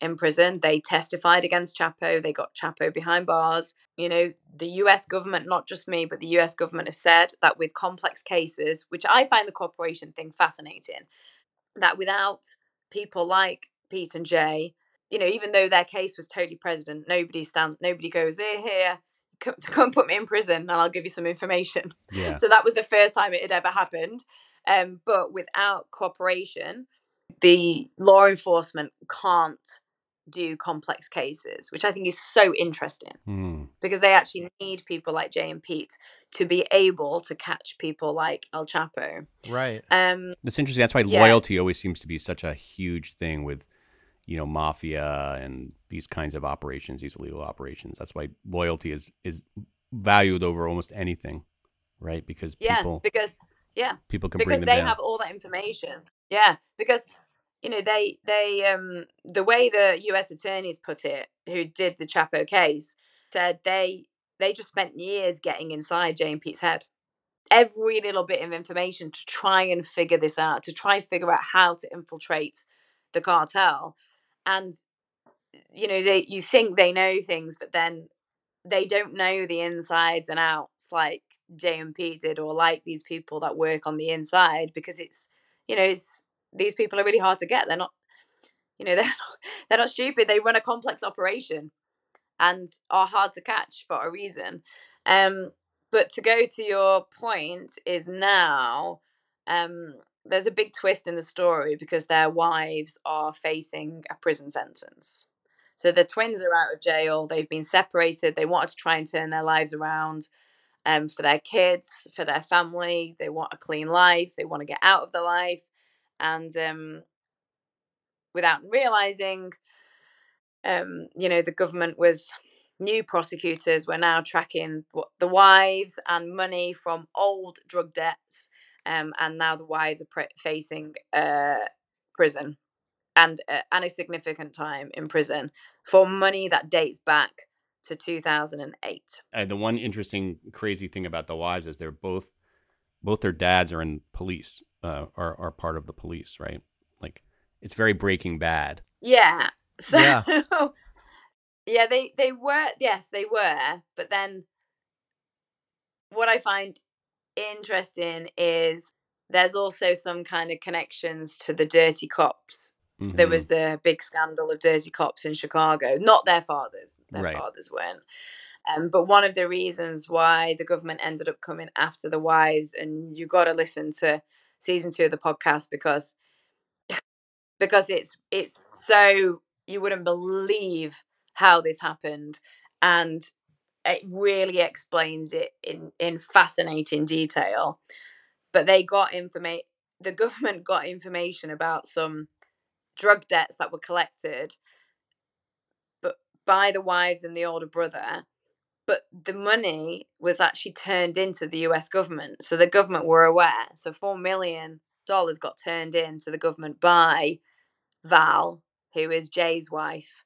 in prison. They testified against Chapo. They got Chapo behind bars. You know, the US government, not just me, but the US government have said that with complex cases, which I find the cooperation thing fascinating, that without people like Pete and Jay, you know, even though their case was totally president, nobody stand, nobody goes here, here, come, to [laughs] come put me in prison, and I'll give you some information. Yeah. So that was the first time it had ever happened. Um, but without cooperation, the law enforcement can't do complex cases, which I think is so interesting Mm. because they actually need people like Jay and Pete to be able to catch people like El Chapo. Right. Um, That's interesting. That's why Yeah. loyalty always seems to be such a huge thing with, you know, mafia and these kinds of operations, these illegal operations. That's why loyalty is is valued over almost anything, right? Because yeah, people because yeah, people can because they down. have all that information. Yeah, because you know they they um the way the U.S. attorneys put it, who did the Chapo case, said they they just spent years getting inside Jay and Pete's head, every little bit of information to try and figure this out, to try and figure out how to infiltrate the cartel, and you know they you think they know things, but then they don't know the insides and outs like J and P did, or like these people that work on the inside, because it's you know it's these people are really hard to get. They're not, you know, [laughs] they're not, they're not stupid. They run a complex operation and are hard to catch for a reason. Um, but to go to your point is now um, there's a big twist in the story because their wives are facing a prison sentence. So the twins are out of jail. They've been separated. They wanted to try and turn their lives around um, for their kids, for their family. They want a clean life. They want to get out of the life. And um, without realizing, um, you know, the government was new prosecutors were now tracking the wives and money from old drug debts, um, and now the wives are facing uh, prison and uh, and a significant time in prison for money that dates back to 2008. Uh, the one interesting, crazy thing about the wives is they're both, both their dads are in police, uh, are are part of the police, right? Like it's very Breaking Bad. Yeah. [laughs] So Yeah. yeah, they they were yes, they were, but then what I find interesting is there's also some kind of connections to the dirty cops. There Mhm. was the big scandal of dirty cops in Chicago, not their fathers. Their Right. fathers weren't. Um, but one of the reasons why the government ended up coming after the wives, and you got to listen to season two of the podcast because because it's it's so you wouldn't believe how this happened, and it really explains it in in fascinating detail. But they got information. The government got information about some drug debts that were collected, but by the wives and the older brother. But the money was actually turned into the U.S. government, so the government were aware. So four million dollars got turned in to the government by Val, who is Jay's wife,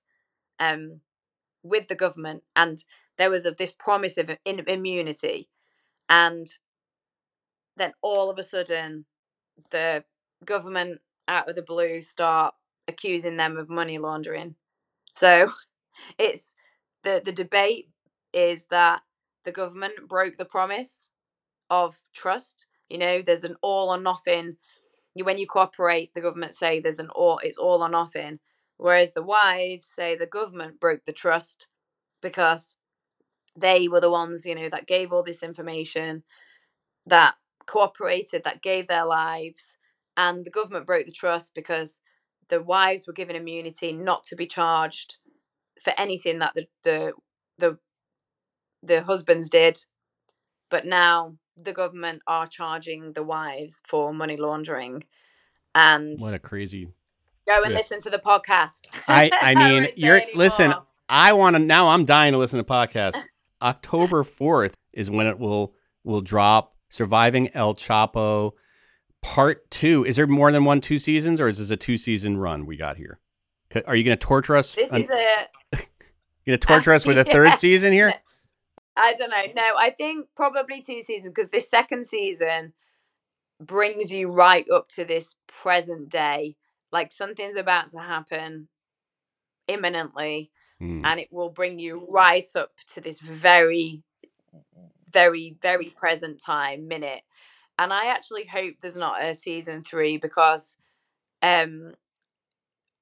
um, with the government, and there was a, this promise of immunity, and then all of a sudden, the government out of the blue start accusing them of money laundering. So [laughs] it's the the debate is that the government broke the promise of trust. You know, there's an all or nothing. When you cooperate, the government say there's an all. It's all or nothing. Whereas the wives say the government broke the trust because they were the ones, you know, that gave all this information, that cooperated, that gave their lives, and the government broke the trust because the wives were given immunity not to be charged for anything that the, the the the husbands did, but now the government are charging the wives for money laundering. And What a crazy. go and listen to the podcast. I [laughs] I mean, won't you're listen. more. I want to now. I'm dying to listen to podcasts. [laughs] October fourth is when it will will drop. Surviving El Chapo, part two. Is there more than one two seasons, or is this a two season run we got here? Are you going to torture us? This un- is a [laughs] going to torture us with a third Yeah. [laughs] season here? I don't know. No, I think probably two seasons because this second season brings you right up to this present day. Like something's about to happen imminently, Hmm. and it will bring you right up to this very, very, very present time minute. And I actually hope there's not a season three because um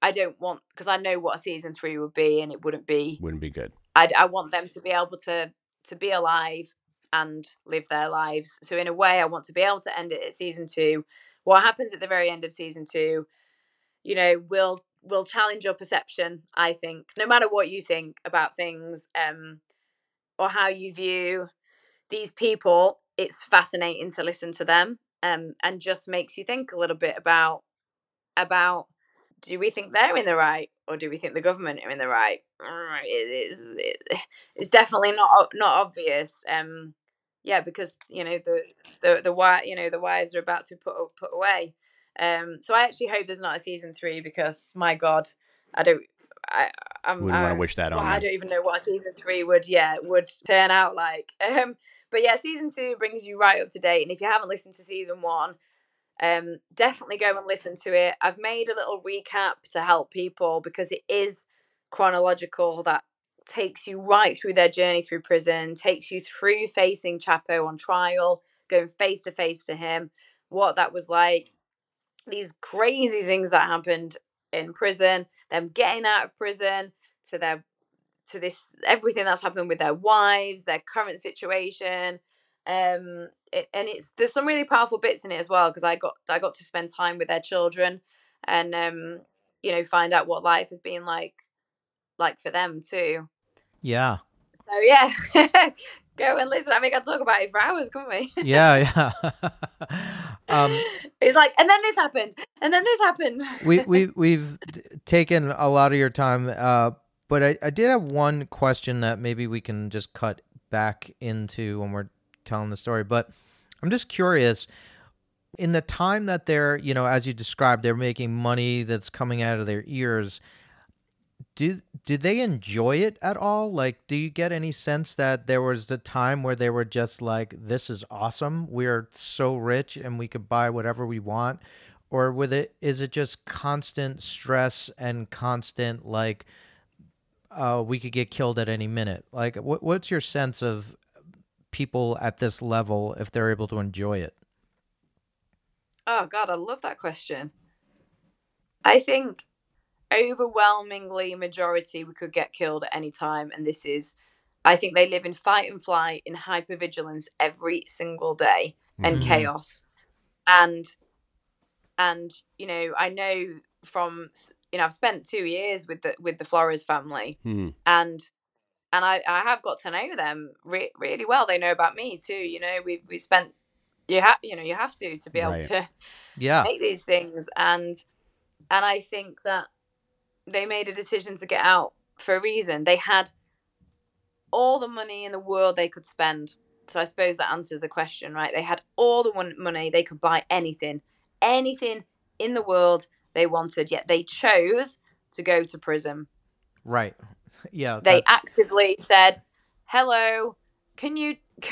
I don't want because I know what a season three would be, and it wouldn't be Wouldn't be good. I, I want them to be able to to be alive and live their lives. So in a way, I want to be able to end it at season two. What happens at the very end of season two, you know, will will challenge your perception. I think, no matter what you think about things, um, or how you view these people, it's fascinating to listen to them, um, and just makes you think a little bit about about do we think they're in the right or do we think the government are in the right? It is. It, [sighs] it's definitely not not obvious. Um, yeah, because you know the the the why you know the wires are about to put put away. Um, so I actually hope there's not a season three because my God, I don't. I I'm, Wouldn't want to wish that well, on. I don't even know what a season three would yeah would turn out like. [laughs] Um, but yeah, season two brings you right up to date, and if you haven't listened to season one, um, definitely go and listen to it. I've made a little recap to help people because it is chronological that takes you right through their journey through prison, takes you through facing Chapo on trial, going face to face to him, what that was like, these crazy things that happened in prison, them getting out of prison, to their to this everything that's happened with their wives, their current situation. Um it, and it's there's some really powerful bits in it as well because I got I got to spend time with their children and um you know find out what life has been like like for them too. Yeah. So yeah, [laughs] go and listen. I mean, I can talk about it for hours, can't we? Yeah, yeah. [laughs] [laughs] um, it's like, and then this happened, and then this happened. we we we've taken a lot of your time, uh, but I, I did have one question that maybe we can just cut back into when we're telling the story. But I'm just curious. In the time that they're, you know, as you described, they're making money that's coming out of their ears. Do do they enjoy it at all? Like, do you get any sense that there was a time where they were just like, "This is awesome. We're so rich and we could buy whatever we want," or with it is it just constant stress and constant like, uh, we could get killed at any minute? Like, what what's your sense of people at this level if they're able to enjoy it? Oh God, I love that question. I think overwhelmingly majority we could get killed at any time, and this is, I think they live in fight and flight in hypervigilance every single day and Mhm. chaos, and and you know I know from you know I've spent two years with the with the Flores family, Hmm. and and I, I have got to know them re- really well. They know about me too. You know, we we spent you have you know you have to to be able Right. to Yeah. make these things, and and I think that they made a decision to get out for a reason. They had all the money in the world they could spend. So I suppose that answers the question, right? They had all the mon- money they could buy anything, anything in the world they wanted. Yet they chose to go to prison. Right. [laughs] Yeah. They that's- actively said, "Hello, can you [laughs]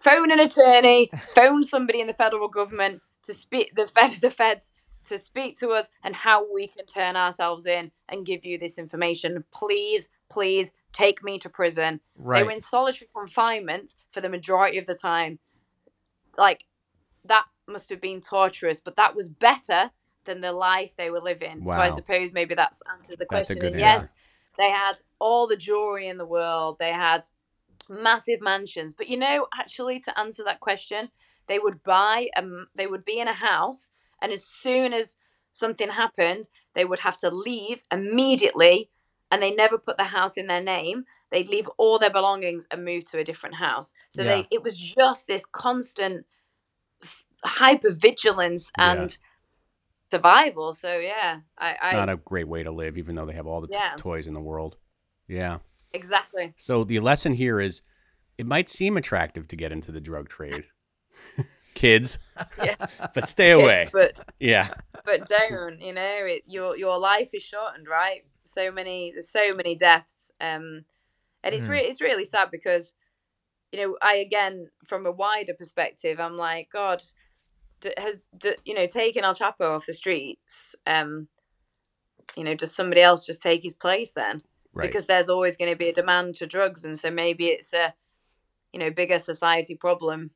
phone an attorney, phone somebody in the federal government to speak the fed [laughs] the feds to speak to us and how we can turn ourselves in and give you this information. Please, please take me to prison." right. They were in solitary confinement for the majority of the time. Like that must have been torturous, but that was better than the life they were living. So I suppose maybe that's answered the question. And yes, they had all the jewelry in the world. They had massive mansions. But you know, actually, to answer that question, they would buy um they would be in a house and as soon as something happened, they would have to leave immediately and they never put the house in their name. they'd leave all their belongings and move to a different house. So Yeah. they it was just this constant hyper vigilance Yeah. Survival. So yeah, I, I Not a great way to live, even though they have all the t- toys in the world. Yeah. exactly. So the lesson here is it might seem attractive to get into the drug trade. [laughs] Kids, [laughs] Yeah. [laughs] but stay away. But Yeah. but don't you know it, your your life is shortened right so many there's so many deaths um and it's really it's really sad because you know i again from a wider perspective i'm like god has you know taken el chapo off the streets um you know does somebody else just take his place then Right. because there's always going to be a demand for drugs and so maybe it's a you know bigger society problem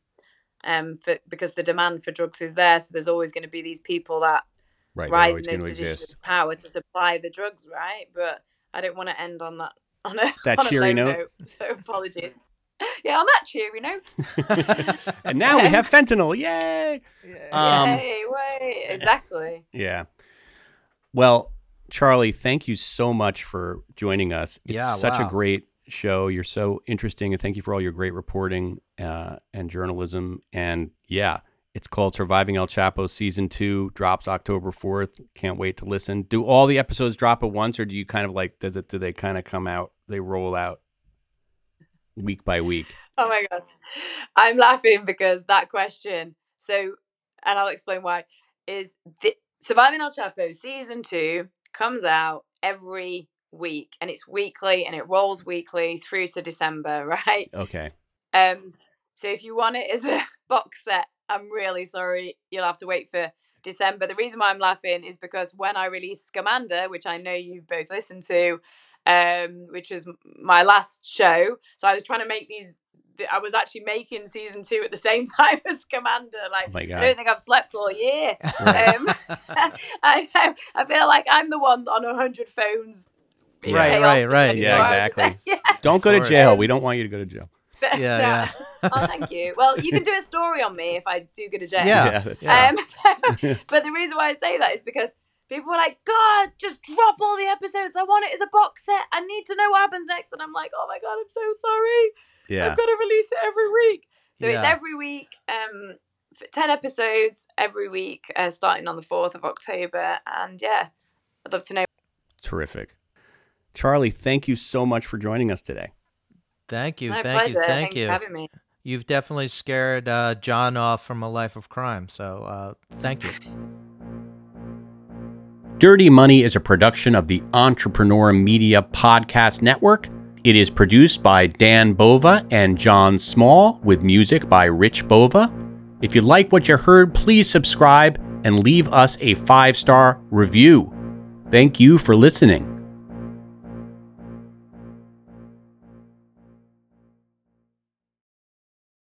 um for, because the demand for drugs is there so there's always going to be these people that right. Rise in those positions exist. of power to supply the drugs right but i don't want to end on that on a That [laughs] on a cheery low note? so apologies [laughs] yeah on that cheery note [laughs] and now [laughs] we have fentanyl. Yay. Um, Yay, way exactly Yeah. Well, Charlie, thank you so much for joining us. It's Yeah, such a great show. You're so interesting, and thank you for all your great reporting uh, and journalism. And yeah, it's called Surviving El Chapo Season Two. Drops October fourth. Can't wait to listen. Do all the episodes drop at once, or do you kind of like? Does it? Do they kind of come out? They roll out week by week. oh my god i'm laughing because that question so and i'll explain why is the, surviving el chapo season two comes out every week and it's weekly and it rolls weekly through to december [laughs] right Okay. Um, so if you want it as a [laughs] box set, I'm really sorry. You'll have to wait for December. The reason why I'm laughing is because when I released Scamanda, which I know you've both listened to, um, which was my last show, so I was trying to make these. I was actually making season two at the same [laughs] time as Scamanda. Like, Oh my I don't think I've slept all year. [laughs] Right. Um, [laughs] I know. I feel like I'm the one on a hundred phones. being Right, right, right. Yeah, exactly. yeah. Don't go to jail. We don't want you to go to jail. Yeah, yeah. oh, thank you. Well, you can do a story on me if I do go to jail. Yeah. that's Yeah. Um, so- but the reason why I say that is because people were like, God, just drop all the episodes. I want it as a box set. I need to know what happens next. And I'm like, oh my God, I'm so sorry. yeah. I've got to release it every week. So it's every week, um, 10 episodes every week, uh, starting on the 4th of October. And yeah, I'd love to know. Terrific. Charlie, thank you so much for joining us today. Thank you, My thank pleasure. you, thank Thanks you. for having me. You've definitely scared uh, John off from a life of crime. So uh, thank you. Dirty Money is a production of the Entrepreneur Media Podcast Network. It is produced by Dan Bova and John Small with music by Rich Bova. If you like what you heard, please subscribe and leave us a five star review. Thank you for listening.